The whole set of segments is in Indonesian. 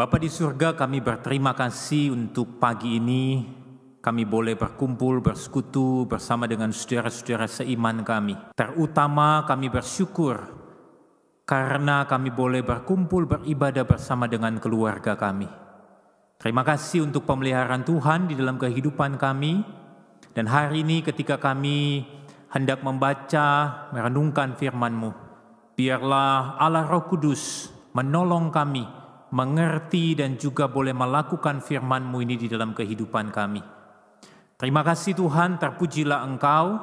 Bapa di surga kami berterima kasih untuk pagi ini kami boleh berkumpul bersekutu bersama dengan saudara-saudara seiman kami. Terutama kami bersyukur karena kami boleh berkumpul beribadah bersama dengan keluarga kami. Terima kasih untuk pemeliharaan Tuhan di dalam kehidupan kami. Dan hari ini ketika kami hendak membaca, merenungkan firman-Mu, biarlah Allah Roh Kudus menolong kami mengerti dan juga boleh melakukan firman-Mu ini di dalam kehidupan kami. Terima kasih Tuhan, terpujilah Engkau,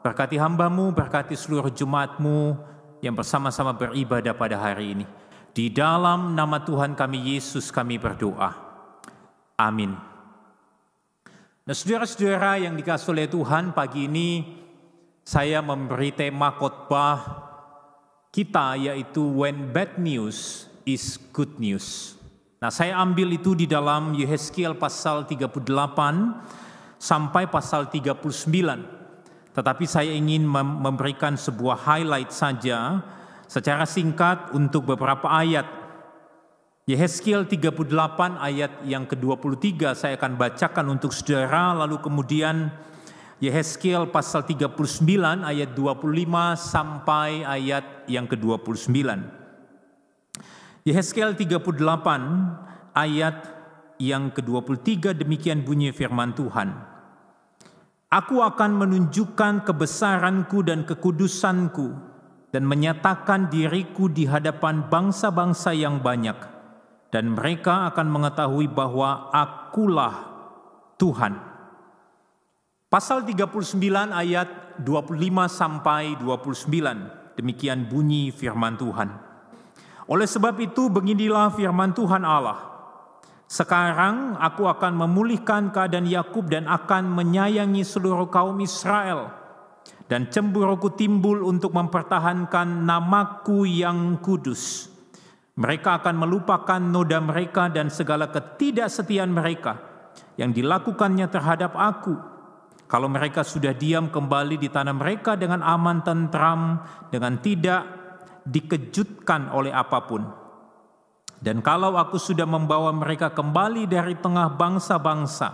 berkati hambamu, berkati seluruh jemaatmu yang bersama-sama beribadah pada hari ini. Di dalam nama Tuhan kami Yesus kami berdoa. Amin. Nah saudara-saudara yang dikasih oleh Tuhan pagi ini saya memberi tema khotbah kita yaitu When Bad News is good news. Nah, saya ambil itu di dalam Yehezkiel pasal 38 sampai pasal 39. Tetapi saya ingin memberikan sebuah highlight saja secara singkat untuk beberapa ayat. Yehezkiel 38 ayat yang ke-23 saya akan bacakan untuk saudara lalu kemudian Yehezkiel pasal 39 ayat 25 sampai ayat yang ke-29. Yehezkiel 38 ayat yang ke-23 demikian bunyi firman Tuhan. Aku akan menunjukkan kebesaranku dan kekudusanku dan menyatakan diriku di hadapan bangsa-bangsa yang banyak dan mereka akan mengetahui bahwa akulah Tuhan. Pasal 39 ayat 25 sampai 29 demikian bunyi firman Tuhan. Oleh sebab itu beginilah firman Tuhan Allah. Sekarang aku akan memulihkan keadaan Yakub dan akan menyayangi seluruh kaum Israel. Dan cemburuku timbul untuk mempertahankan namaku yang kudus. Mereka akan melupakan noda mereka dan segala ketidaksetiaan mereka yang dilakukannya terhadap aku. Kalau mereka sudah diam kembali di tanah mereka dengan aman tentram, dengan tidak dikejutkan oleh apa pun. Dan kalau aku sudah membawa mereka kembali dari tengah bangsa-bangsa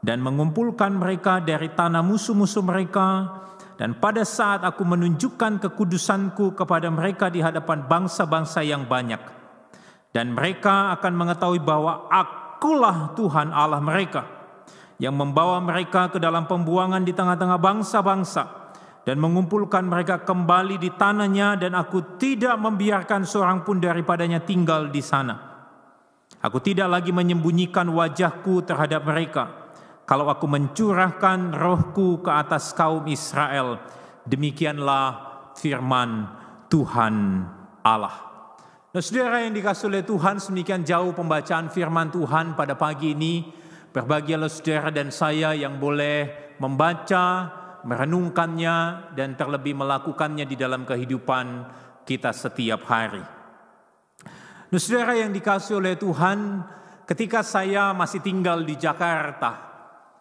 dan mengumpulkan mereka dari tanah musuh-musuh mereka, dan pada saat aku menunjukkan kekudusanku kepada mereka di hadapan bangsa-bangsa yang banyak, dan mereka akan mengetahui bahwa akulah Tuhan Allah mereka yang membawa mereka ke dalam pembuangan di tengah-tengah bangsa-bangsa dan mengumpulkan mereka kembali di tanahnya dan aku tidak membiarkan seorang pun daripadanya tinggal di sana. Aku tidak lagi menyembunyikan wajahku terhadap mereka. Kalau aku mencurahkan rohku ke atas kaum Israel, demikianlah firman Tuhan Allah. Nah, saudara yang dikasih oleh Tuhan, semikian jauh pembacaan firman Tuhan pada pagi ini. Berbahagialah saudara dan saya yang boleh membaca, merenungkannya dan terlebih melakukannya di dalam kehidupan kita setiap hari. Nah, saudara yang dikasih oleh Tuhan, ketika saya masih tinggal di Jakarta,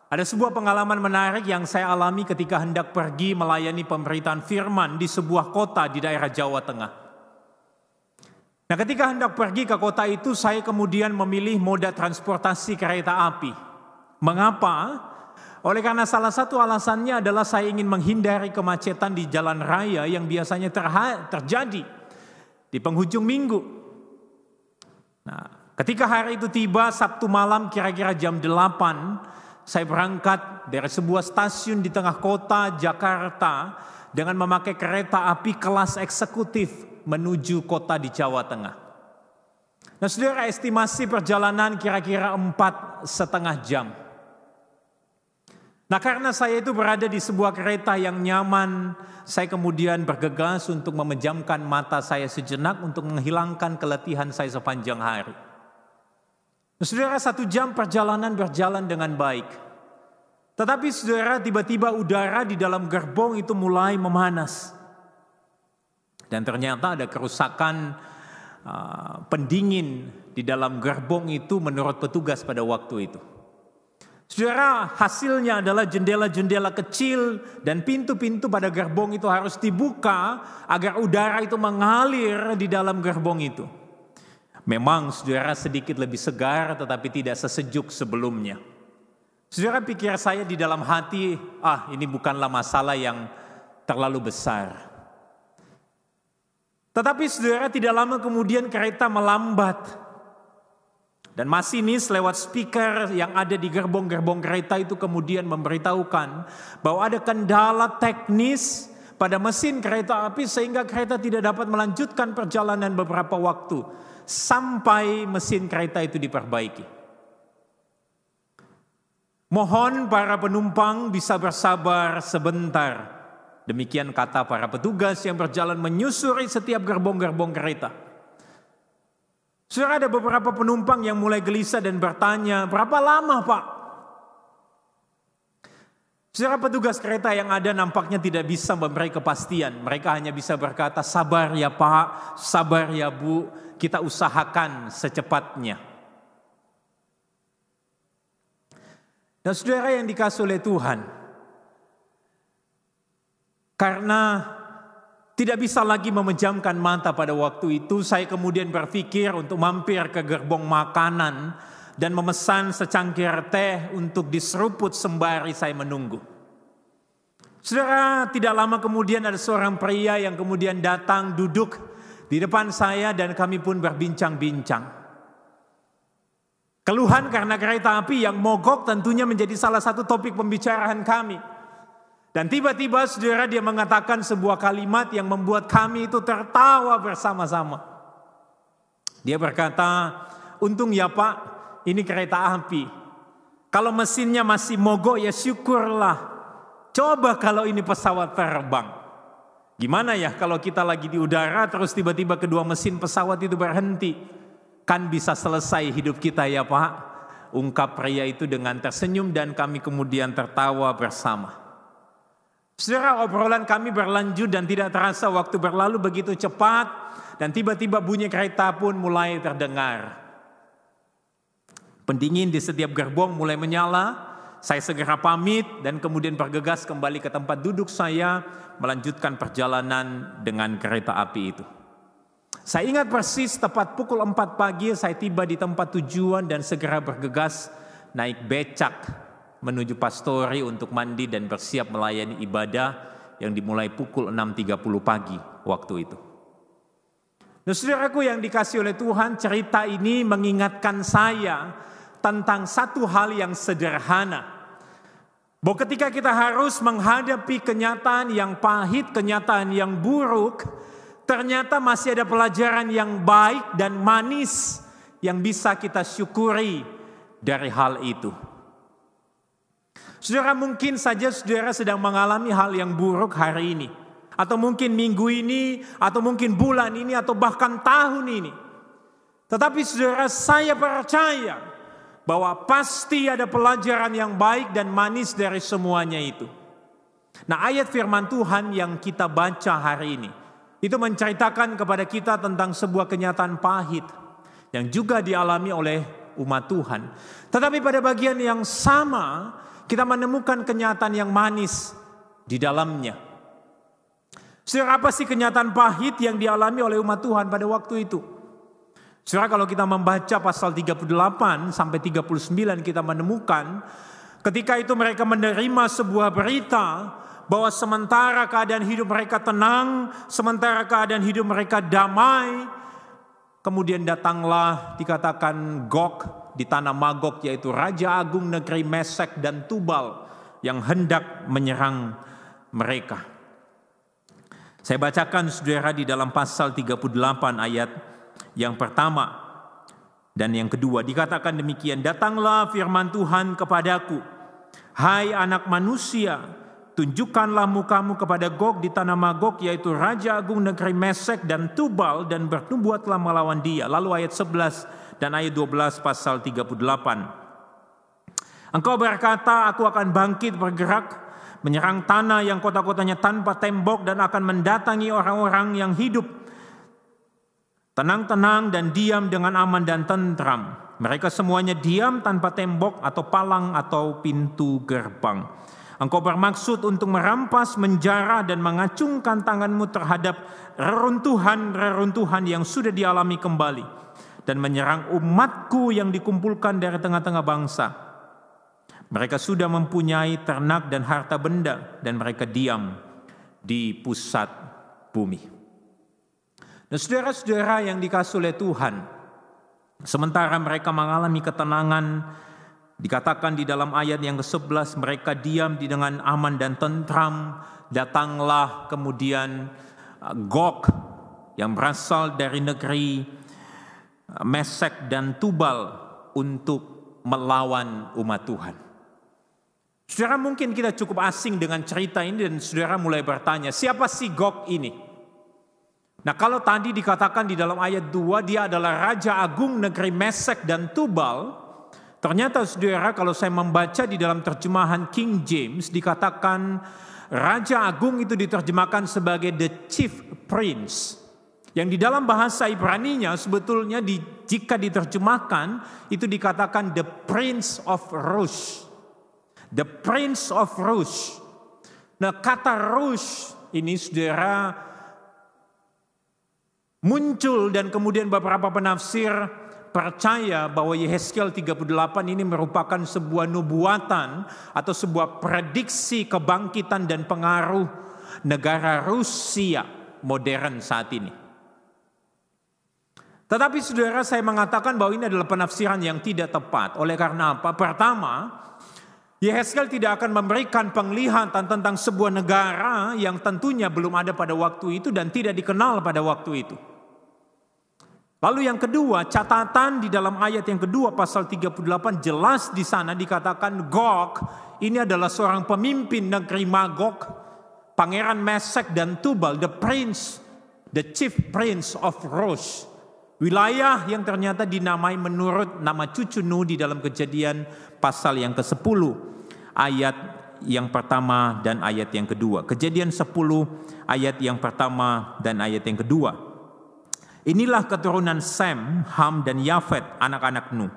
ada sebuah pengalaman menarik yang saya alami ketika hendak pergi melayani pemberitaan firman di sebuah kota di daerah Jawa Tengah. Nah, ketika hendak pergi ke kota itu, saya kemudian memilih moda transportasi kereta api. Mengapa? Oleh karena salah satu alasannya adalah saya ingin menghindari kemacetan di jalan raya yang biasanya terjadi di penghujung minggu. Nah, ketika hari itu tiba Sabtu malam kira-kira jam 8, saya berangkat dari sebuah stasiun di tengah kota Jakarta dengan memakai kereta api kelas eksekutif menuju kota di Jawa Tengah. Nah, saudara estimasi perjalanan kira-kira empat setengah jam. Nah karena saya itu berada di sebuah kereta yang nyaman, saya kemudian bergegas untuk memejamkan mata saya sejenak untuk menghilangkan keletihan saya sepanjang hari. Saudara satu jam perjalanan berjalan dengan baik. Tetapi saudara tiba-tiba udara di dalam gerbong itu mulai memanas. Dan ternyata ada kerusakan uh, pendingin di dalam gerbong itu menurut petugas pada waktu itu. Saudara, hasilnya adalah jendela-jendela kecil dan pintu-pintu pada gerbong itu harus dibuka agar udara itu mengalir di dalam gerbong itu. Memang saudara sedikit lebih segar tetapi tidak sesejuk sebelumnya. Saudara pikir saya di dalam hati, ah ini bukanlah masalah yang terlalu besar. Tetapi saudara tidak lama kemudian kereta melambat. Dan masinis lewat speaker yang ada di gerbong-gerbong kereta itu kemudian memberitahukan bahwa ada kendala teknis pada mesin kereta api sehingga kereta tidak dapat melanjutkan perjalanan beberapa waktu sampai mesin kereta itu diperbaiki. Mohon para penumpang bisa bersabar sebentar. Demikian kata para petugas yang berjalan menyusuri setiap gerbong-gerbong kereta. Sudah ada beberapa penumpang yang mulai gelisah dan bertanya, berapa lama pak? Saudara petugas kereta yang ada nampaknya tidak bisa memberi kepastian. Mereka hanya bisa berkata, sabar ya pak, sabar ya bu, kita usahakan secepatnya. Dan saudara yang dikasih oleh Tuhan, karena tidak bisa lagi memejamkan mata pada waktu itu, saya kemudian berpikir untuk mampir ke gerbong makanan dan memesan secangkir teh untuk diseruput sembari saya menunggu. Saudara, tidak lama kemudian ada seorang pria yang kemudian datang duduk di depan saya dan kami pun berbincang-bincang. Keluhan karena kereta api yang mogok tentunya menjadi salah satu topik pembicaraan kami. Dan tiba-tiba saudara dia mengatakan sebuah kalimat yang membuat kami itu tertawa bersama-sama. Dia berkata, untung ya pak ini kereta api. Kalau mesinnya masih mogok ya syukurlah. Coba kalau ini pesawat terbang. Gimana ya kalau kita lagi di udara terus tiba-tiba kedua mesin pesawat itu berhenti. Kan bisa selesai hidup kita ya Pak. Ungkap pria itu dengan tersenyum dan kami kemudian tertawa bersama. Saudara obrolan kami berlanjut dan tidak terasa waktu berlalu begitu cepat. Dan tiba-tiba bunyi kereta pun mulai terdengar. Pendingin di setiap gerbong mulai menyala. Saya segera pamit dan kemudian bergegas kembali ke tempat duduk saya melanjutkan perjalanan dengan kereta api itu. Saya ingat persis tepat pukul 4 pagi saya tiba di tempat tujuan dan segera bergegas naik becak menuju pastori untuk mandi dan bersiap melayani ibadah yang dimulai pukul 6.30 pagi waktu itu. Nah saudaraku yang dikasih oleh Tuhan cerita ini mengingatkan saya tentang satu hal yang sederhana. Bahwa ketika kita harus menghadapi kenyataan yang pahit, kenyataan yang buruk, ternyata masih ada pelajaran yang baik dan manis yang bisa kita syukuri dari hal itu. Saudara mungkin saja saudara sedang mengalami hal yang buruk hari ini. Atau mungkin minggu ini, atau mungkin bulan ini, atau bahkan tahun ini. Tetapi saudara saya percaya bahwa pasti ada pelajaran yang baik dan manis dari semuanya itu. Nah, ayat firman Tuhan yang kita baca hari ini itu menceritakan kepada kita tentang sebuah kenyataan pahit yang juga dialami oleh umat Tuhan. Tetapi pada bagian yang sama, kita menemukan kenyataan yang manis di dalamnya. Saudara, apa sih kenyataan pahit yang dialami oleh umat Tuhan pada waktu itu? Saudara kalau kita membaca pasal 38 sampai 39 kita menemukan ketika itu mereka menerima sebuah berita bahwa sementara keadaan hidup mereka tenang, sementara keadaan hidup mereka damai, kemudian datanglah dikatakan Gog di tanah Magog yaitu Raja Agung negeri Mesek dan Tubal yang hendak menyerang mereka. Saya bacakan saudara di dalam pasal 38 ayat yang pertama dan yang kedua dikatakan demikian, datanglah firman Tuhan kepadaku, hai anak manusia, tunjukkanlah mukamu kepada Gog di tanah Magog yaitu Raja Agung negeri Mesek dan Tubal dan bernubuatlah melawan dia. Lalu ayat 11 dan ayat 12 pasal 38. Engkau berkata, aku akan bangkit bergerak, menyerang tanah yang kota-kotanya tanpa tembok dan akan mendatangi orang-orang yang hidup Tenang-tenang dan diam dengan aman dan tentram. Mereka semuanya diam tanpa tembok atau palang atau pintu gerbang. Engkau bermaksud untuk merampas, menjara dan mengacungkan tanganmu terhadap reruntuhan-reruntuhan yang sudah dialami kembali. Dan menyerang umatku yang dikumpulkan dari tengah-tengah bangsa. Mereka sudah mempunyai ternak dan harta benda dan mereka diam di pusat bumi. Dan saudara-saudara yang dikasih oleh Tuhan, sementara mereka mengalami ketenangan, dikatakan di dalam ayat yang ke-11 mereka diam di dengan aman dan tentram, datanglah kemudian uh, Gog yang berasal dari negeri Mesek dan Tubal untuk melawan umat Tuhan. Saudara mungkin kita cukup asing dengan cerita ini dan saudara mulai bertanya, siapa sih Gog ini? Nah kalau tadi dikatakan di dalam ayat 2 dia adalah Raja Agung negeri Mesek dan Tubal. Ternyata saudara kalau saya membaca di dalam terjemahan King James dikatakan Raja Agung itu diterjemahkan sebagai the chief prince. Yang di dalam bahasa Ibrani-nya sebetulnya di, jika diterjemahkan itu dikatakan the prince of Rush. The prince of Rush. Nah kata Rush ini saudara muncul dan kemudian beberapa penafsir percaya bahwa Yehezkiel 38 ini merupakan sebuah nubuatan atau sebuah prediksi kebangkitan dan pengaruh negara Rusia modern saat ini. Tetapi saudara saya mengatakan bahwa ini adalah penafsiran yang tidak tepat. Oleh karena apa? Pertama, Yehezkiel tidak akan memberikan penglihatan tentang sebuah negara yang tentunya belum ada pada waktu itu dan tidak dikenal pada waktu itu. Lalu yang kedua, catatan di dalam ayat yang kedua pasal 38 jelas di sana dikatakan Gog ini adalah seorang pemimpin negeri Magog, pangeran Mesek dan Tubal, the prince, the chief prince of Rosh. Wilayah yang ternyata dinamai menurut nama cucu Nuh di dalam kejadian pasal yang ke-10 ayat yang pertama dan ayat yang kedua. Kejadian 10 ayat yang pertama dan ayat yang kedua. Inilah keturunan Sem, Ham, dan Yafet, anak-anak Nuh.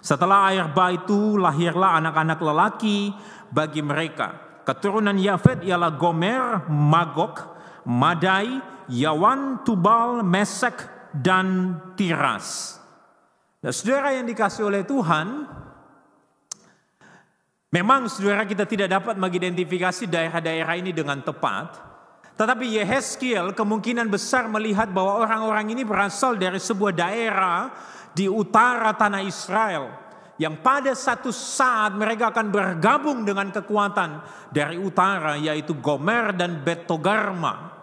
Setelah air bah itu lahirlah anak-anak lelaki bagi mereka. Keturunan Yafet ialah Gomer, Magok, Madai, Yawan, Tubal, Mesek, dan Tiras. Nah, saudara yang dikasih oleh Tuhan, memang saudara kita tidak dapat mengidentifikasi daerah-daerah ini dengan tepat. Tetapi Yehezkiel kemungkinan besar melihat bahwa orang-orang ini berasal dari sebuah daerah di utara tanah Israel. Yang pada satu saat mereka akan bergabung dengan kekuatan dari utara yaitu Gomer dan Betogarma.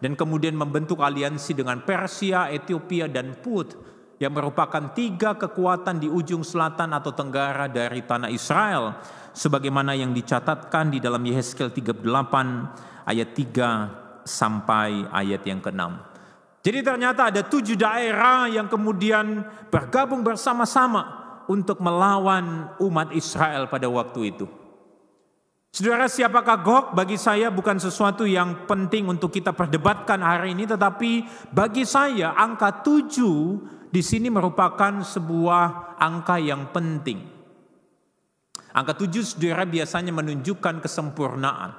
Dan kemudian membentuk aliansi dengan Persia, Ethiopia dan Put yang merupakan tiga kekuatan di ujung selatan atau tenggara dari tanah Israel sebagaimana yang dicatatkan di dalam Yehezkiel 38 ayat 3 sampai ayat yang ke-6. Jadi ternyata ada tujuh daerah yang kemudian bergabung bersama-sama untuk melawan umat Israel pada waktu itu. Saudara, siapakah Gog? Bagi saya bukan sesuatu yang penting untuk kita perdebatkan hari ini, tetapi bagi saya angka tujuh di sini merupakan sebuah angka yang penting. Angka tujuh saudara biasanya menunjukkan kesempurnaan.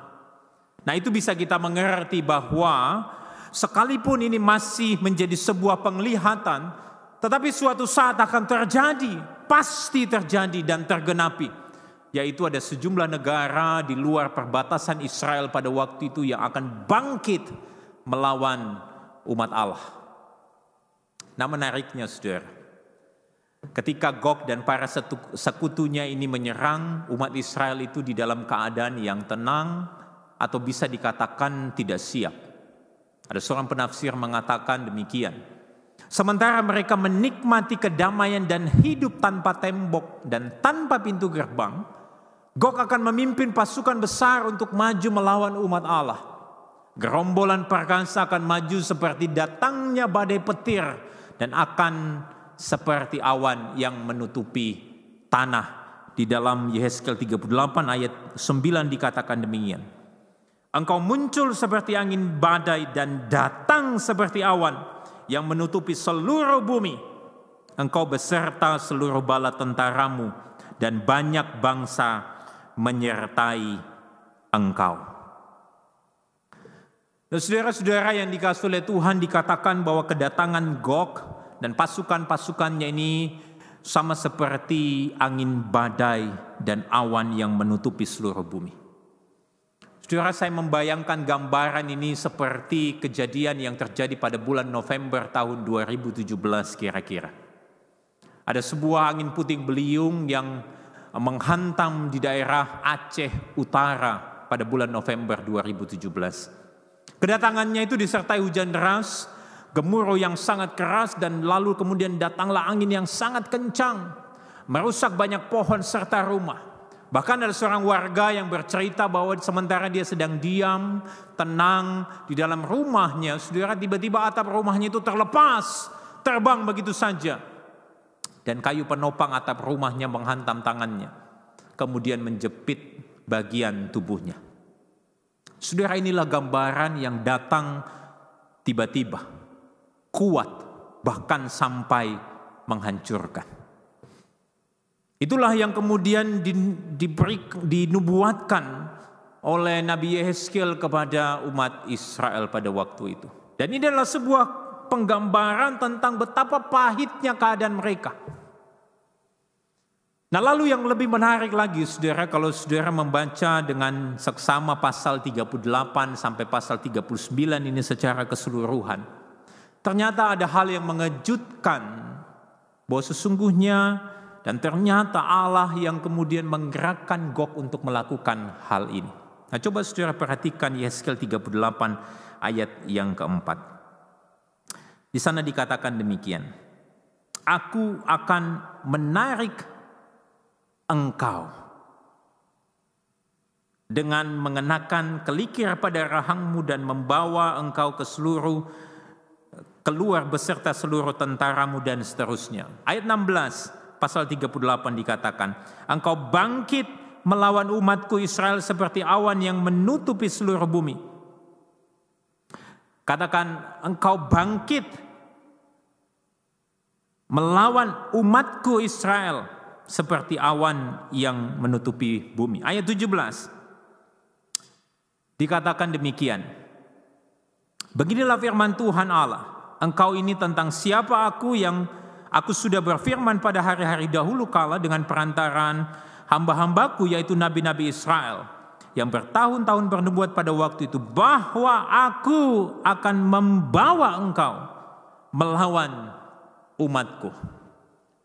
Nah itu bisa kita mengerti bahwa sekalipun ini masih menjadi sebuah penglihatan, tetapi suatu saat akan terjadi, pasti terjadi dan tergenapi. Yaitu ada sejumlah negara di luar perbatasan Israel pada waktu itu yang akan bangkit melawan umat Allah. Nah menariknya saudara, ketika Gog dan para sekutunya ini menyerang umat Israel itu di dalam keadaan yang tenang, atau bisa dikatakan tidak siap. Ada seorang penafsir mengatakan demikian. Sementara mereka menikmati kedamaian dan hidup tanpa tembok dan tanpa pintu gerbang, Gog akan memimpin pasukan besar untuk maju melawan umat Allah. Gerombolan perkasa akan maju seperti datangnya badai petir dan akan seperti awan yang menutupi tanah. Di dalam Yehezkel 38 ayat 9 dikatakan demikian. Engkau muncul seperti angin badai dan datang seperti awan yang menutupi seluruh bumi. Engkau beserta seluruh bala tentaramu dan banyak bangsa menyertai engkau. Dan saudara-saudara yang dikasih oleh Tuhan dikatakan bahwa kedatangan Gog dan pasukan-pasukannya ini sama seperti angin badai dan awan yang menutupi seluruh bumi. Saudara saya membayangkan gambaran ini seperti kejadian yang terjadi pada bulan November tahun 2017 kira-kira. Ada sebuah angin puting beliung yang menghantam di daerah Aceh Utara pada bulan November 2017. Kedatangannya itu disertai hujan deras, gemuruh yang sangat keras dan lalu kemudian datanglah angin yang sangat kencang, merusak banyak pohon serta rumah. Bahkan ada seorang warga yang bercerita bahwa sementara dia sedang diam, tenang di dalam rumahnya, saudara tiba-tiba atap rumahnya itu terlepas, terbang begitu saja. Dan kayu penopang atap rumahnya menghantam tangannya, kemudian menjepit bagian tubuhnya. Saudara inilah gambaran yang datang tiba-tiba, kuat, bahkan sampai menghancurkan. Itulah yang kemudian diberi, dinubuatkan oleh Nabi Yehezkiel kepada umat Israel pada waktu itu. Dan ini adalah sebuah penggambaran tentang betapa pahitnya keadaan mereka. Nah lalu yang lebih menarik lagi saudara kalau saudara membaca dengan seksama pasal 38 sampai pasal 39 ini secara keseluruhan. Ternyata ada hal yang mengejutkan bahwa sesungguhnya dan ternyata Allah yang kemudian menggerakkan Gog untuk melakukan hal ini. Nah coba saudara perhatikan Yeskel 38 ayat yang keempat. Di sana dikatakan demikian. Aku akan menarik engkau dengan mengenakan kelikir pada rahangmu dan membawa engkau ke seluruh keluar beserta seluruh tentaramu dan seterusnya. Ayat 16 pasal 38 dikatakan, engkau bangkit melawan umatku Israel seperti awan yang menutupi seluruh bumi. Katakan engkau bangkit melawan umatku Israel seperti awan yang menutupi bumi. Ayat 17 dikatakan demikian. Beginilah firman Tuhan Allah, engkau ini tentang siapa aku yang Aku sudah berfirman pada hari-hari dahulu kala dengan perantaran hamba-hambaku yaitu nabi-nabi Israel yang bertahun-tahun bernubuat pada waktu itu bahwa aku akan membawa engkau melawan umatku.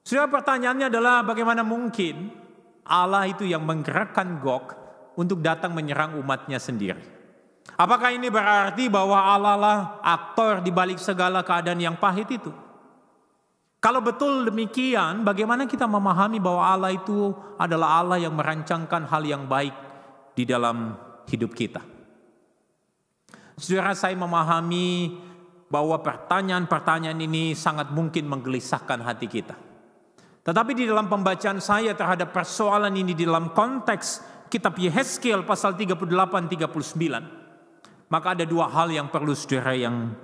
Sudah pertanyaannya adalah bagaimana mungkin Allah itu yang menggerakkan Gog untuk datang menyerang umatnya sendiri. Apakah ini berarti bahwa Allah lah aktor di balik segala keadaan yang pahit itu? Kalau betul demikian, bagaimana kita memahami bahwa Allah itu adalah Allah yang merancangkan hal yang baik di dalam hidup kita? Saudara saya memahami bahwa pertanyaan-pertanyaan ini sangat mungkin menggelisahkan hati kita. Tetapi di dalam pembacaan saya terhadap persoalan ini di dalam konteks kitab Yehezkiel pasal 38-39, maka ada dua hal yang perlu saudara yang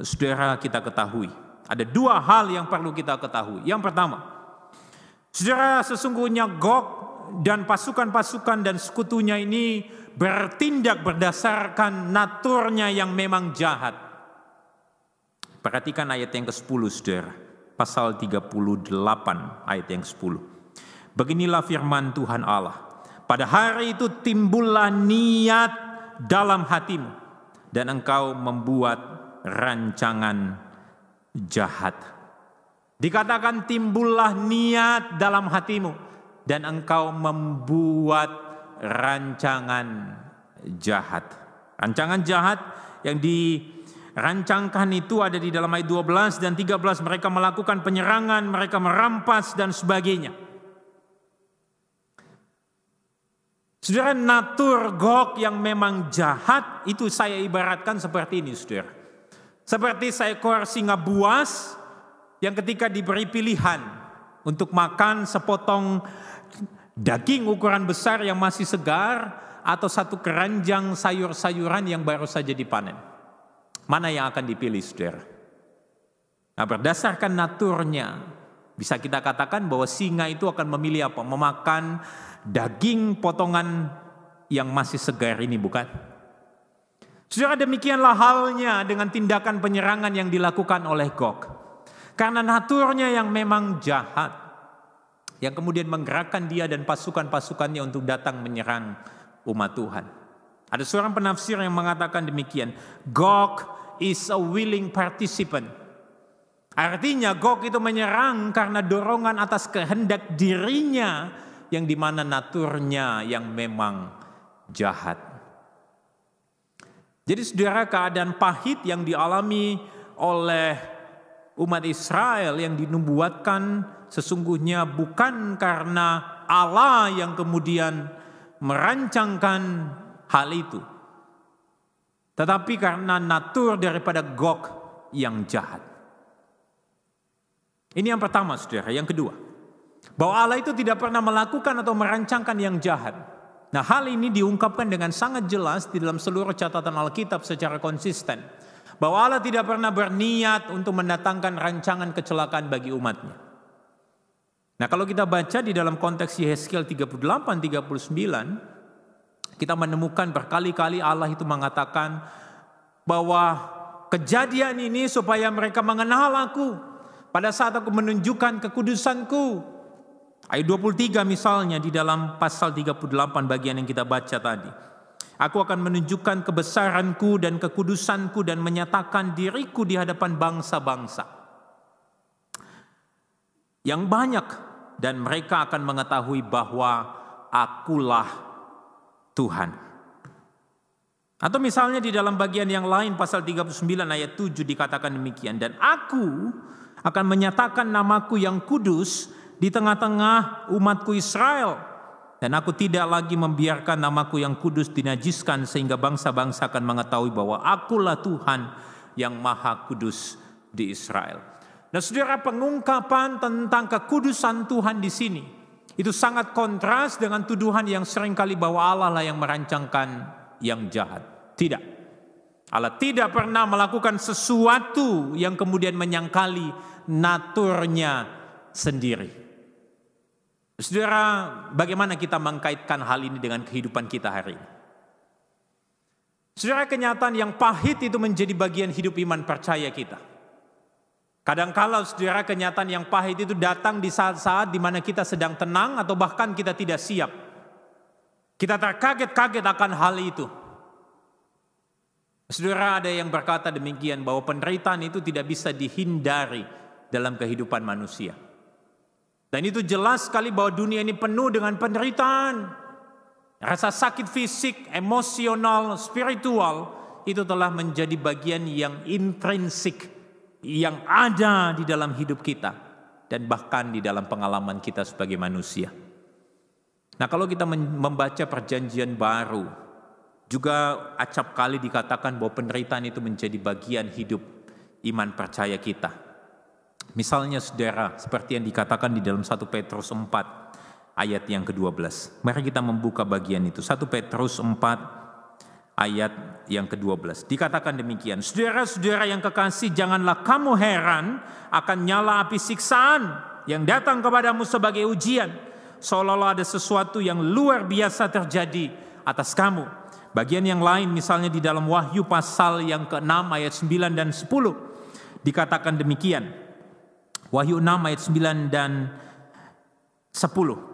saudara kita ketahui. Ada dua hal yang perlu kita ketahui. Yang pertama, saudara sesungguhnya Gog dan pasukan-pasukan dan sekutunya ini bertindak berdasarkan naturnya yang memang jahat. Perhatikan ayat yang ke-10 saudara. Pasal 38 ayat yang 10. Beginilah firman Tuhan Allah. Pada hari itu timbullah niat dalam hatimu. Dan engkau membuat rancangan jahat. Dikatakan timbullah niat dalam hatimu dan engkau membuat rancangan jahat. Rancangan jahat yang dirancangkan itu ada di dalam ayat 12 dan 13 mereka melakukan penyerangan, mereka merampas dan sebagainya. Saudara, natur Gog yang memang jahat itu saya ibaratkan seperti ini, saudara. Seperti seekor singa buas yang ketika diberi pilihan untuk makan sepotong daging ukuran besar yang masih segar atau satu keranjang sayur-sayuran yang baru saja dipanen. Mana yang akan dipilih saudara? Nah berdasarkan naturnya bisa kita katakan bahwa singa itu akan memilih apa? Memakan daging potongan yang masih segar ini bukan? Saudara demikianlah halnya dengan tindakan penyerangan yang dilakukan oleh Gog. Karena naturnya yang memang jahat. Yang kemudian menggerakkan dia dan pasukan-pasukannya untuk datang menyerang umat Tuhan. Ada seorang penafsir yang mengatakan demikian. Gog is a willing participant. Artinya Gog itu menyerang karena dorongan atas kehendak dirinya yang di mana naturnya yang memang jahat. Jadi saudara keadaan pahit yang dialami oleh umat Israel yang dinubuatkan sesungguhnya bukan karena Allah yang kemudian merancangkan hal itu. Tetapi karena natur daripada Gog yang jahat. Ini yang pertama saudara. Yang kedua. Bahwa Allah itu tidak pernah melakukan atau merancangkan yang jahat. Nah hal ini diungkapkan dengan sangat jelas di dalam seluruh catatan Alkitab secara konsisten bahwa Allah tidak pernah berniat untuk mendatangkan rancangan kecelakaan bagi umatnya. Nah kalau kita baca di dalam konteks Yehezkiel 38-39, kita menemukan berkali-kali Allah itu mengatakan bahwa kejadian ini supaya mereka mengenal aku pada saat aku menunjukkan kekudusanku. Ayat 23 misalnya di dalam pasal 38 bagian yang kita baca tadi. Aku akan menunjukkan kebesaranku dan kekudusanku dan menyatakan diriku di hadapan bangsa-bangsa. Yang banyak dan mereka akan mengetahui bahwa akulah Tuhan. Atau misalnya di dalam bagian yang lain pasal 39 ayat 7 dikatakan demikian. Dan aku akan menyatakan namaku yang kudus di tengah-tengah umatku Israel dan aku tidak lagi membiarkan namaku yang kudus dinajiskan sehingga bangsa-bangsa akan mengetahui bahwa akulah Tuhan yang maha kudus di Israel. Nah saudara pengungkapan tentang kekudusan Tuhan di sini itu sangat kontras dengan tuduhan yang sering kali bahwa Allah lah yang merancangkan yang jahat. Tidak. Allah tidak pernah melakukan sesuatu yang kemudian menyangkali naturnya sendiri. Saudara, bagaimana kita mengkaitkan hal ini dengan kehidupan kita hari ini? Saudara, kenyataan yang pahit itu menjadi bagian hidup iman percaya kita. Kadang-kala saudara kenyataan yang pahit itu datang di saat-saat di mana kita sedang tenang atau bahkan kita tidak siap. Kita terkaget-kaget akan hal itu. Saudara ada yang berkata demikian bahwa penderitaan itu tidak bisa dihindari dalam kehidupan manusia. Dan itu jelas sekali bahwa dunia ini penuh dengan penderitaan. Rasa sakit fisik, emosional, spiritual itu telah menjadi bagian yang intrinsik yang ada di dalam hidup kita dan bahkan di dalam pengalaman kita sebagai manusia. Nah, kalau kita membaca perjanjian baru, juga acap kali dikatakan bahwa penderitaan itu menjadi bagian hidup iman percaya kita. Misalnya saudara, seperti yang dikatakan di dalam 1 Petrus 4 ayat yang ke-12. Mari kita membuka bagian itu. 1 Petrus 4 ayat yang ke-12. Dikatakan demikian, Saudara-saudara yang kekasih, janganlah kamu heran akan nyala api siksaan yang datang kepadamu sebagai ujian. Seolah-olah ada sesuatu yang luar biasa terjadi atas kamu. Bagian yang lain misalnya di dalam Wahyu pasal yang ke-6 ayat 9 dan 10. Dikatakan demikian, Wahyu 6 ayat 9 dan 10.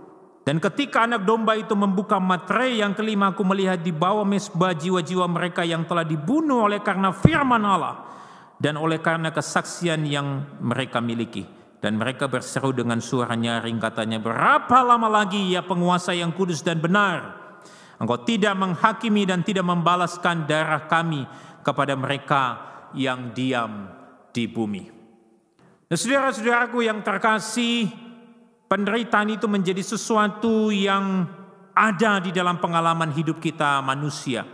Dan ketika anak domba itu membuka materai yang kelima aku melihat di bawah mesbah jiwa-jiwa mereka yang telah dibunuh oleh karena firman Allah dan oleh karena kesaksian yang mereka miliki. Dan mereka berseru dengan suara nyaring katanya, berapa lama lagi ya penguasa yang kudus dan benar? Engkau tidak menghakimi dan tidak membalaskan darah kami kepada mereka yang diam di bumi. Nah, saudara-saudaraku yang terkasih, penderitaan itu menjadi sesuatu yang ada di dalam pengalaman hidup kita manusia.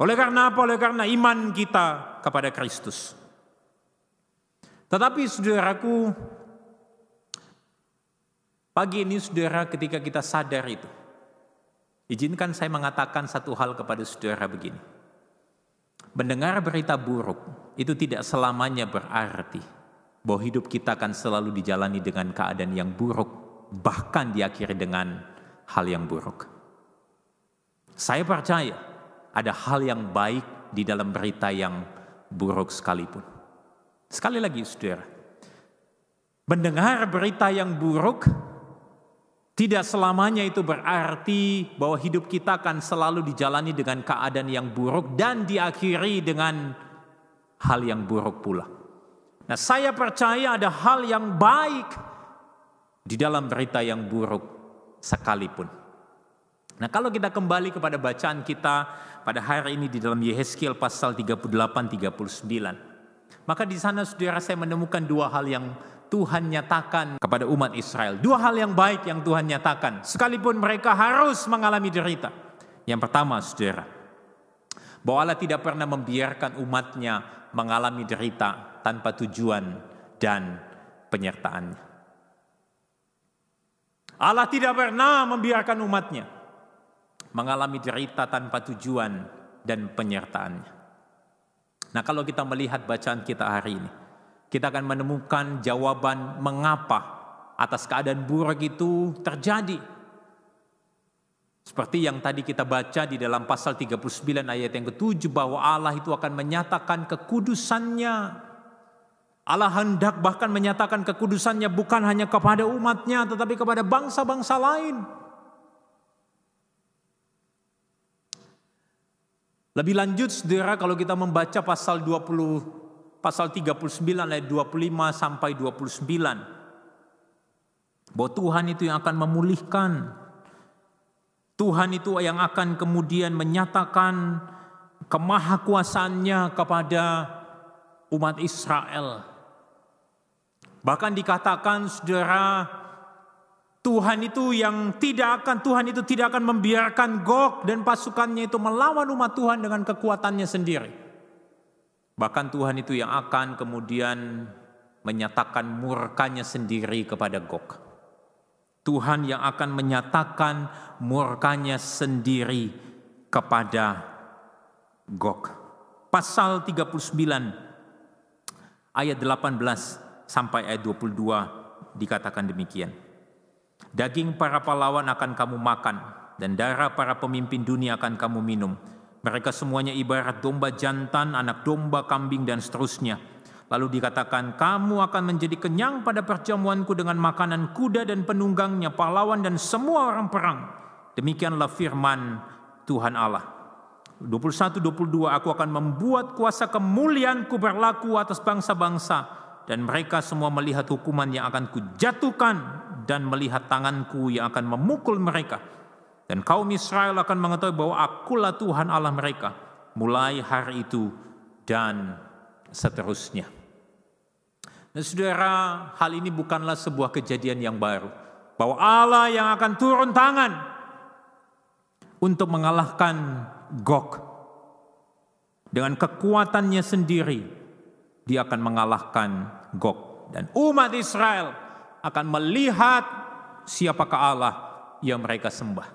Oleh karena apa? Oleh karena iman kita kepada Kristus. Tetapi saudaraku, pagi ini saudara ketika kita sadar itu, izinkan saya mengatakan satu hal kepada saudara begini. Mendengar berita buruk itu tidak selamanya berarti bahwa hidup kita akan selalu dijalani dengan keadaan yang buruk, bahkan diakhiri dengan hal yang buruk. Saya percaya ada hal yang baik di dalam berita yang buruk sekalipun. Sekali lagi, saudara, mendengar berita yang buruk tidak selamanya itu berarti bahwa hidup kita akan selalu dijalani dengan keadaan yang buruk dan diakhiri dengan hal yang buruk pula. Nah, saya percaya ada hal yang baik di dalam berita yang buruk sekalipun. Nah, kalau kita kembali kepada bacaan kita pada hari ini di dalam Yehezkiel pasal 38 39. Maka di sana saudara saya menemukan dua hal yang Tuhan nyatakan kepada umat Israel. Dua hal yang baik yang Tuhan nyatakan. Sekalipun mereka harus mengalami derita. Yang pertama saudara. Bahwa Allah tidak pernah membiarkan umatnya mengalami derita tanpa tujuan dan penyertaannya. Allah tidak pernah membiarkan umatnya mengalami derita tanpa tujuan dan penyertaannya. Nah kalau kita melihat bacaan kita hari ini, kita akan menemukan jawaban mengapa atas keadaan buruk itu terjadi. Seperti yang tadi kita baca di dalam pasal 39 ayat yang ketujuh bahwa Allah itu akan menyatakan kekudusannya. Allah hendak bahkan menyatakan kekudusannya bukan hanya kepada umatnya tetapi kepada bangsa-bangsa lain. Lebih lanjut saudara kalau kita membaca pasal 20 pasal 39 ayat 25 sampai 29. Bahwa Tuhan itu yang akan memulihkan. Tuhan itu yang akan kemudian menyatakan kemahakuasaannya kepada umat Israel. Bahkan dikatakan saudara Tuhan itu yang tidak akan Tuhan itu tidak akan membiarkan Gog dan pasukannya itu melawan umat Tuhan dengan kekuatannya sendiri. Bahkan Tuhan itu yang akan kemudian menyatakan murkanya sendiri kepada Gog. Tuhan yang akan menyatakan murkanya sendiri kepada Gog. Pasal 39 ayat 18 sampai ayat 22 dikatakan demikian. Daging para pahlawan akan kamu makan dan darah para pemimpin dunia akan kamu minum mereka semuanya ibarat domba jantan, anak domba, kambing, dan seterusnya. Lalu dikatakan, kamu akan menjadi kenyang pada perjamuanku dengan makanan kuda dan penunggangnya, pahlawan dan semua orang perang. Demikianlah firman Tuhan Allah. 21-22 aku akan membuat kuasa kemuliaanku berlaku atas bangsa-bangsa dan mereka semua melihat hukuman yang akan kujatuhkan dan melihat tanganku yang akan memukul mereka dan kaum Israel akan mengetahui bahwa akulah Tuhan Allah mereka mulai hari itu dan seterusnya. Dan saudara, hal ini bukanlah sebuah kejadian yang baru. Bahwa Allah yang akan turun tangan untuk mengalahkan Gog. Dengan kekuatannya sendiri, dia akan mengalahkan Gog. Dan umat Israel akan melihat siapakah Allah yang mereka sembah.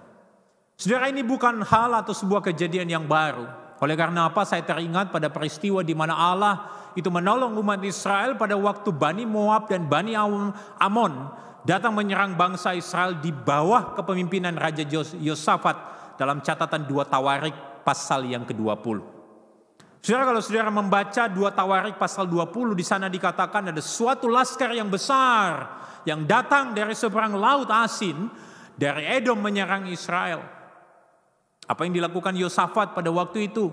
Saudara ini bukan hal atau sebuah kejadian yang baru. Oleh karena apa saya teringat pada peristiwa di mana Allah itu menolong umat Israel pada waktu Bani Moab dan Bani Amon datang menyerang bangsa Israel di bawah kepemimpinan Raja Yosafat dalam catatan dua tawarik pasal yang ke-20. Saudara kalau saudara membaca dua tawarik pasal 20 di sana dikatakan ada suatu laskar yang besar yang datang dari seberang laut asin dari Edom menyerang Israel. Apa yang dilakukan Yosafat pada waktu itu?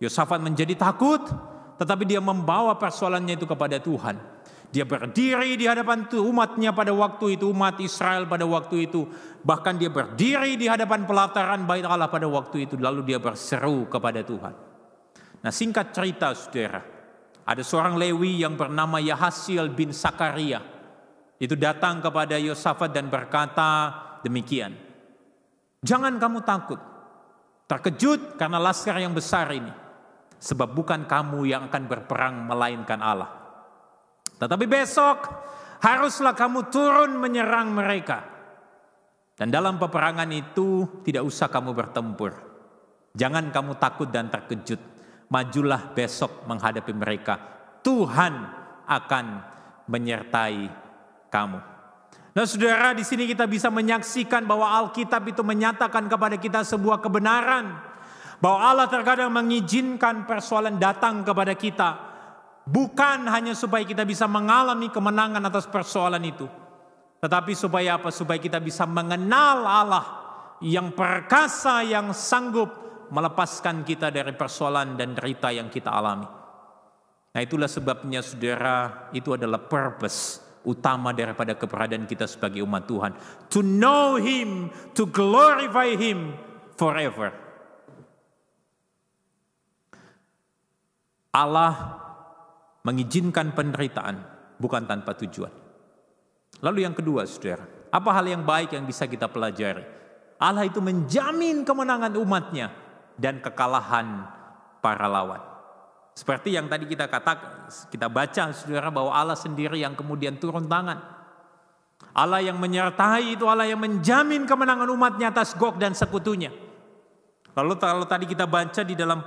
Yosafat menjadi takut, tetapi dia membawa persoalannya itu kepada Tuhan. Dia berdiri di hadapan umatnya pada waktu itu, umat Israel pada waktu itu. Bahkan dia berdiri di hadapan pelataran bait Allah pada waktu itu. Lalu dia berseru kepada Tuhan. Nah singkat cerita saudara. Ada seorang Lewi yang bernama Yahasiel bin Sakaria. Itu datang kepada Yosafat dan berkata demikian. Jangan kamu takut. Terkejut karena laskar yang besar ini. Sebab bukan kamu yang akan berperang melainkan Allah. Tetapi besok haruslah kamu turun menyerang mereka. Dan dalam peperangan itu tidak usah kamu bertempur. Jangan kamu takut dan terkejut. Majulah besok menghadapi mereka. Tuhan akan menyertai kamu. Nah saudara di sini kita bisa menyaksikan bahwa Alkitab itu menyatakan kepada kita sebuah kebenaran. Bahwa Allah terkadang mengizinkan persoalan datang kepada kita. Bukan hanya supaya kita bisa mengalami kemenangan atas persoalan itu. Tetapi supaya apa? Supaya kita bisa mengenal Allah yang perkasa, yang sanggup melepaskan kita dari persoalan dan derita yang kita alami. Nah itulah sebabnya saudara, itu adalah purpose utama daripada keberadaan kita sebagai umat Tuhan. To know Him, to glorify Him forever. Allah mengizinkan penderitaan bukan tanpa tujuan. Lalu yang kedua, saudara, apa hal yang baik yang bisa kita pelajari? Allah itu menjamin kemenangan umatnya dan kekalahan para lawan. Seperti yang tadi kita katakan, kita baca saudara bahwa Allah sendiri yang kemudian turun tangan. Allah yang menyertai itu Allah yang menjamin kemenangan umatnya atas Gog dan sekutunya. Lalu kalau tadi kita baca di dalam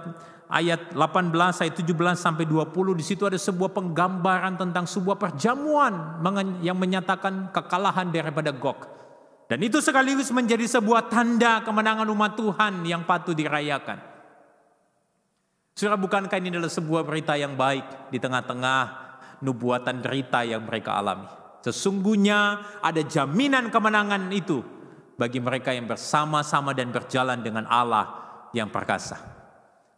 ayat 18 ayat 17 sampai 20 di situ ada sebuah penggambaran tentang sebuah perjamuan yang menyatakan kekalahan daripada Gog. Dan itu sekaligus menjadi sebuah tanda kemenangan umat Tuhan yang patut dirayakan. Surah bukankah ini adalah sebuah berita yang baik di tengah-tengah nubuatan derita yang mereka alami. Sesungguhnya ada jaminan kemenangan itu bagi mereka yang bersama-sama dan berjalan dengan Allah yang perkasa.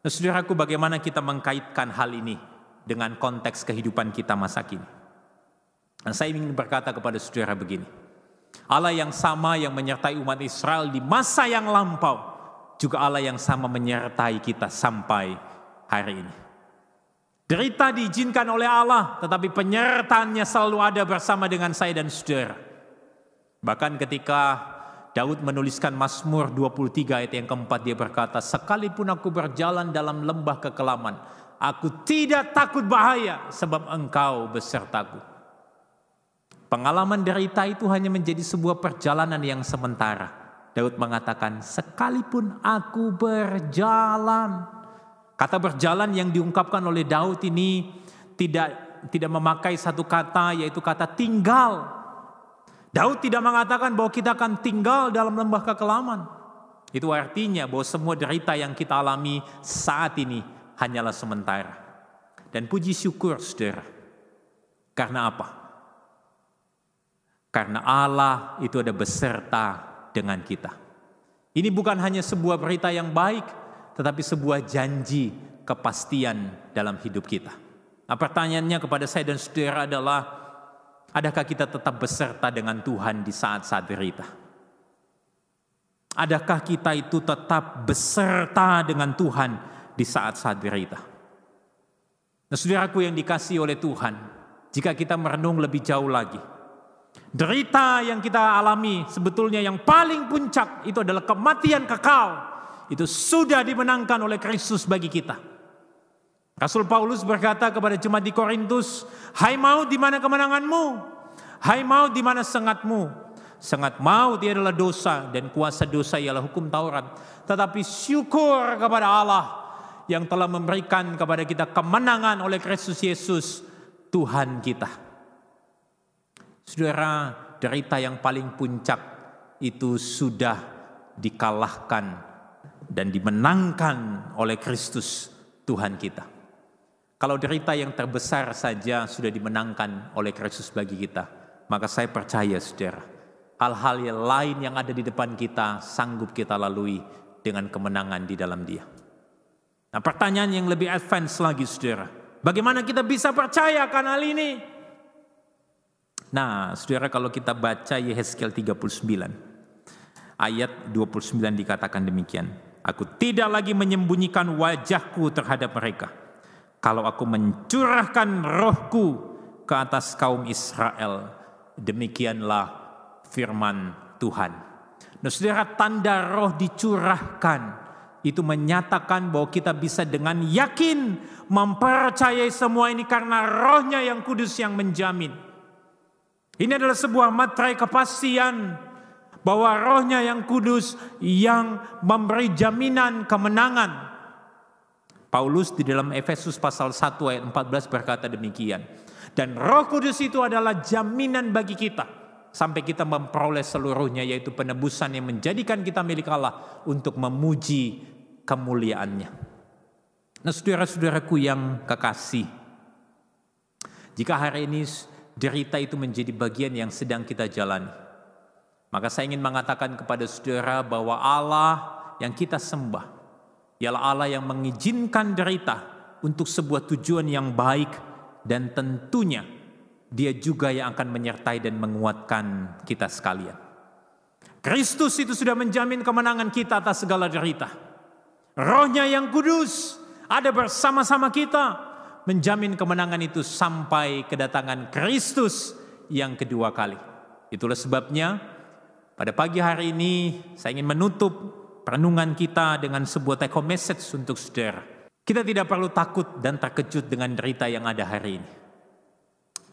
Nah, saudaraku, bagaimana kita mengkaitkan hal ini dengan konteks kehidupan kita masa kini? Dan saya ingin berkata kepada saudara begini. Allah yang sama yang menyertai umat Israel di masa yang lampau, juga Allah yang sama menyertai kita sampai hari ini. Derita diizinkan oleh Allah, tetapi penyertaannya selalu ada bersama dengan saya dan saudara. Bahkan ketika Daud menuliskan Mazmur 23 ayat yang keempat dia berkata, sekalipun aku berjalan dalam lembah kekelaman, aku tidak takut bahaya sebab engkau besertaku. Pengalaman derita itu hanya menjadi sebuah perjalanan yang sementara. Daud mengatakan, sekalipun aku berjalan. Kata berjalan yang diungkapkan oleh Daud ini tidak tidak memakai satu kata yaitu kata tinggal Daud tidak mengatakan bahwa kita akan tinggal dalam lembah kekelaman. Itu artinya bahwa semua derita yang kita alami saat ini hanyalah sementara. Dan puji syukur saudara. Karena apa? Karena Allah itu ada beserta dengan kita. Ini bukan hanya sebuah berita yang baik, tetapi sebuah janji kepastian dalam hidup kita. Nah pertanyaannya kepada saya dan saudara adalah, Adakah kita tetap beserta dengan Tuhan di saat-saat derita? Adakah kita itu tetap beserta dengan Tuhan di saat-saat derita? Nah, saudaraku yang dikasih oleh Tuhan, jika kita merenung lebih jauh lagi, derita yang kita alami sebetulnya yang paling puncak itu adalah kematian kekal. Itu sudah dimenangkan oleh Kristus bagi kita. Rasul Paulus berkata kepada jemaat di Korintus, "Hai maut, di mana kemenanganmu? Hai maut, di mana sengatmu?" Sengat maut dia adalah dosa dan kuasa dosa ialah hukum Taurat. Tetapi syukur kepada Allah yang telah memberikan kepada kita kemenangan oleh Kristus Yesus Tuhan kita. Saudara, derita yang paling puncak itu sudah dikalahkan dan dimenangkan oleh Kristus Tuhan kita. Kalau derita yang terbesar saja sudah dimenangkan oleh Kristus bagi kita, maka saya percaya saudara, hal-hal yang lain yang ada di depan kita sanggup kita lalui dengan kemenangan di dalam dia. Nah pertanyaan yang lebih advance lagi saudara, bagaimana kita bisa percaya akan hal ini? Nah saudara kalau kita baca Yehezkiel 39, ayat 29 dikatakan demikian. Aku tidak lagi menyembunyikan wajahku terhadap mereka kalau aku mencurahkan rohku ke atas kaum Israel, demikianlah firman Tuhan. Nah saudara tanda roh dicurahkan itu menyatakan bahwa kita bisa dengan yakin mempercayai semua ini karena rohnya yang kudus yang menjamin. Ini adalah sebuah materai kepastian bahwa rohnya yang kudus yang memberi jaminan kemenangan Paulus di dalam Efesus pasal 1 ayat 14 berkata demikian. Dan roh kudus itu adalah jaminan bagi kita. Sampai kita memperoleh seluruhnya yaitu penebusan yang menjadikan kita milik Allah untuk memuji kemuliaannya. Nah saudara-saudaraku yang kekasih. Jika hari ini derita itu menjadi bagian yang sedang kita jalani, maka saya ingin mengatakan kepada saudara bahwa Allah yang kita sembah ialah Allah yang mengizinkan derita untuk sebuah tujuan yang baik dan tentunya dia juga yang akan menyertai dan menguatkan kita sekalian. Kristus itu sudah menjamin kemenangan kita atas segala derita. Rohnya yang kudus ada bersama-sama kita menjamin kemenangan itu sampai kedatangan Kristus yang kedua kali. Itulah sebabnya pada pagi hari ini saya ingin menutup perenungan kita dengan sebuah take home message untuk saudara. Kita tidak perlu takut dan terkejut dengan derita yang ada hari ini.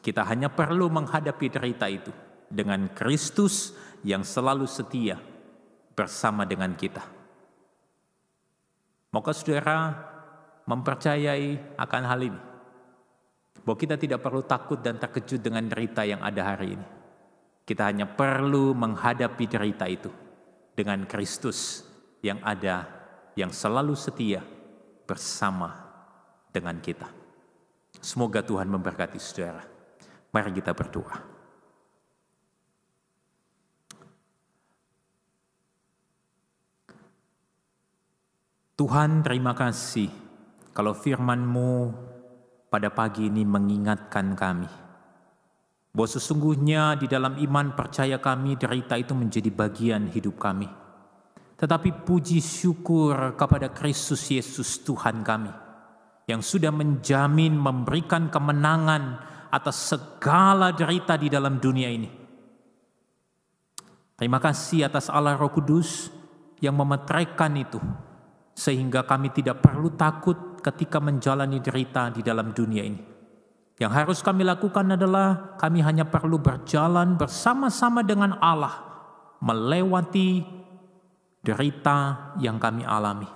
Kita hanya perlu menghadapi derita itu dengan Kristus yang selalu setia bersama dengan kita. Moga saudara mempercayai akan hal ini. Bahwa kita tidak perlu takut dan terkejut dengan derita yang ada hari ini. Kita hanya perlu menghadapi derita itu dengan Kristus yang ada, yang selalu setia bersama dengan kita. Semoga Tuhan memberkati saudara. Mari kita berdoa. Tuhan terima kasih kalau firman-Mu pada pagi ini mengingatkan kami bahwa sesungguhnya di dalam iman percaya kami derita itu menjadi bagian hidup kami. Tetapi puji syukur kepada Kristus Yesus Tuhan kami yang sudah menjamin memberikan kemenangan atas segala derita di dalam dunia ini. Terima kasih atas Allah Roh Kudus yang memetraikan itu sehingga kami tidak perlu takut ketika menjalani derita di dalam dunia ini. Yang harus kami lakukan adalah kami hanya perlu berjalan bersama-sama dengan Allah melewati derita yang kami alami.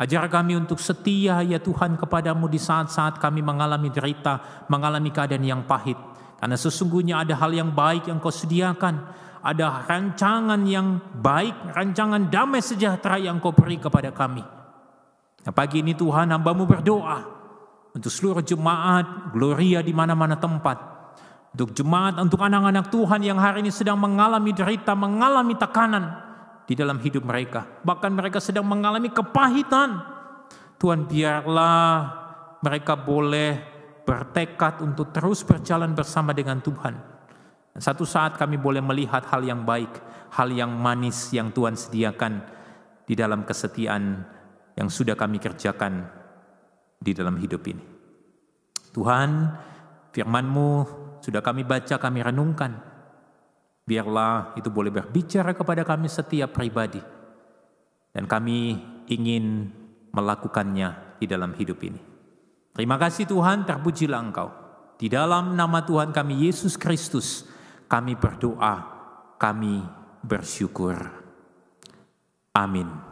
Ajar kami untuk setia ya Tuhan kepadamu di saat-saat kami mengalami derita, mengalami keadaan yang pahit. Karena sesungguhnya ada hal yang baik yang kau sediakan. Ada rancangan yang baik, rancangan damai sejahtera yang kau beri kepada kami. Nah, pagi ini Tuhan hambamu berdoa untuk seluruh jemaat, gloria di mana-mana tempat. Untuk jemaat, untuk anak-anak Tuhan yang hari ini sedang mengalami derita, mengalami tekanan di dalam hidup mereka. Bahkan mereka sedang mengalami kepahitan. Tuhan biarlah mereka boleh bertekad untuk terus berjalan bersama dengan Tuhan. Satu saat kami boleh melihat hal yang baik, hal yang manis yang Tuhan sediakan di dalam kesetiaan yang sudah kami kerjakan di dalam hidup ini. Tuhan, firman-Mu sudah kami baca, kami renungkan. Biarlah itu boleh berbicara kepada kami setiap pribadi. Dan kami ingin melakukannya di dalam hidup ini. Terima kasih Tuhan, terpujilah Engkau. Di dalam nama Tuhan kami Yesus Kristus, kami berdoa, kami bersyukur. Amin.